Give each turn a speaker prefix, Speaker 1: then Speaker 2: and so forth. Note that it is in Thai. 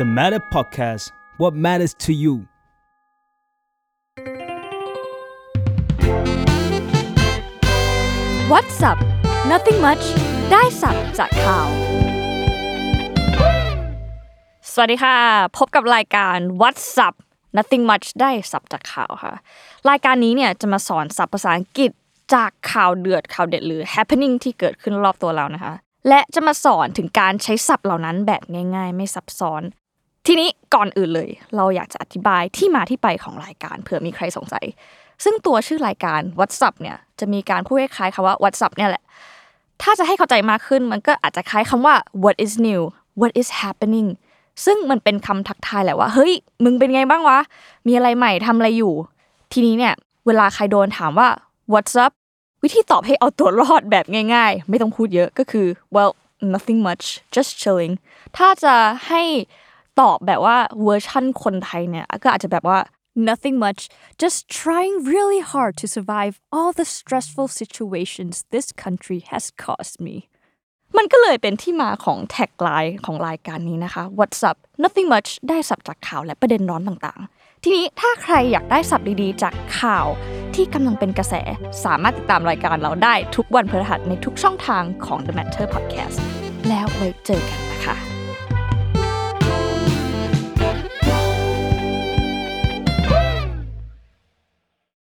Speaker 1: The Matter Podcast What matters to you
Speaker 2: What's up Nothing much ได้สับจากข่าว สวัสดีค่ะ พบกับรายการ What's up Nothing much ได้สับจากข่าวค่ะ รายการนี้เนี่ยจะมาสอนศัพท์ภาษาอังกฤษจากข่าวเดือดข่าวเด็ดหรือ happening ที่เกิดขึ้นรอบตัวเรานะคะ และจะมาสอนถึงการใช้ศัพท์เหล่านั้นแบบง่าย ๆ ไม่ซับซ้อน ทีนี้ก่อนอื่นเลย เราอยากจะอธิบายที่มาที่ไปของรายการเผื่อมีใครสงสัย ซึ่งตัวชื่อรายการ What's up เนี่ยจะมีการพูดคล้ายๆคำว่า What's up เนี่ยแหละ ถ้าจะให้เข้าใจมากขึ้นมันก็อาจจะคล้ายคำว่า what is new what is happening ซึ่งมันเป็นคำทักทายแหละว่าเฮ้ยมึงเป็นไงบ้างวะมีอะไรใหม่ทำอะไรอยู่ ทีนี้เนี่ยเวลาใครโดนถามว่า what's up วิธีตอบให้เอาตัวรอดแบบง่ายๆ ไม่ต้องพูดเยอะก็คือ well nothing much just chilling ถ้าจะให้ ตอบแบบว่าเวอร์ชั่นคนไทยเนี่ยก็อาจจะแบบว่า nothing much just trying really hard to survive all the stressful situations this country has caused me มันก็เลยเป็นที่มาของ tagline ของรายการนี้นะคะ What's up nothing much ได้ศัพท์จากข่าวและประเด็นร้อนต่างๆ ทีนี้ถ้าใครอยากได้ศัพท์ดีๆ จากข่าวที่กำลังเป็นกระแส สามารถติดตามรายการเราได้ทุกวันพฤหัสในทุกช่องทางของ The Matter Podcast แล้วไว้เจอกันนะคะ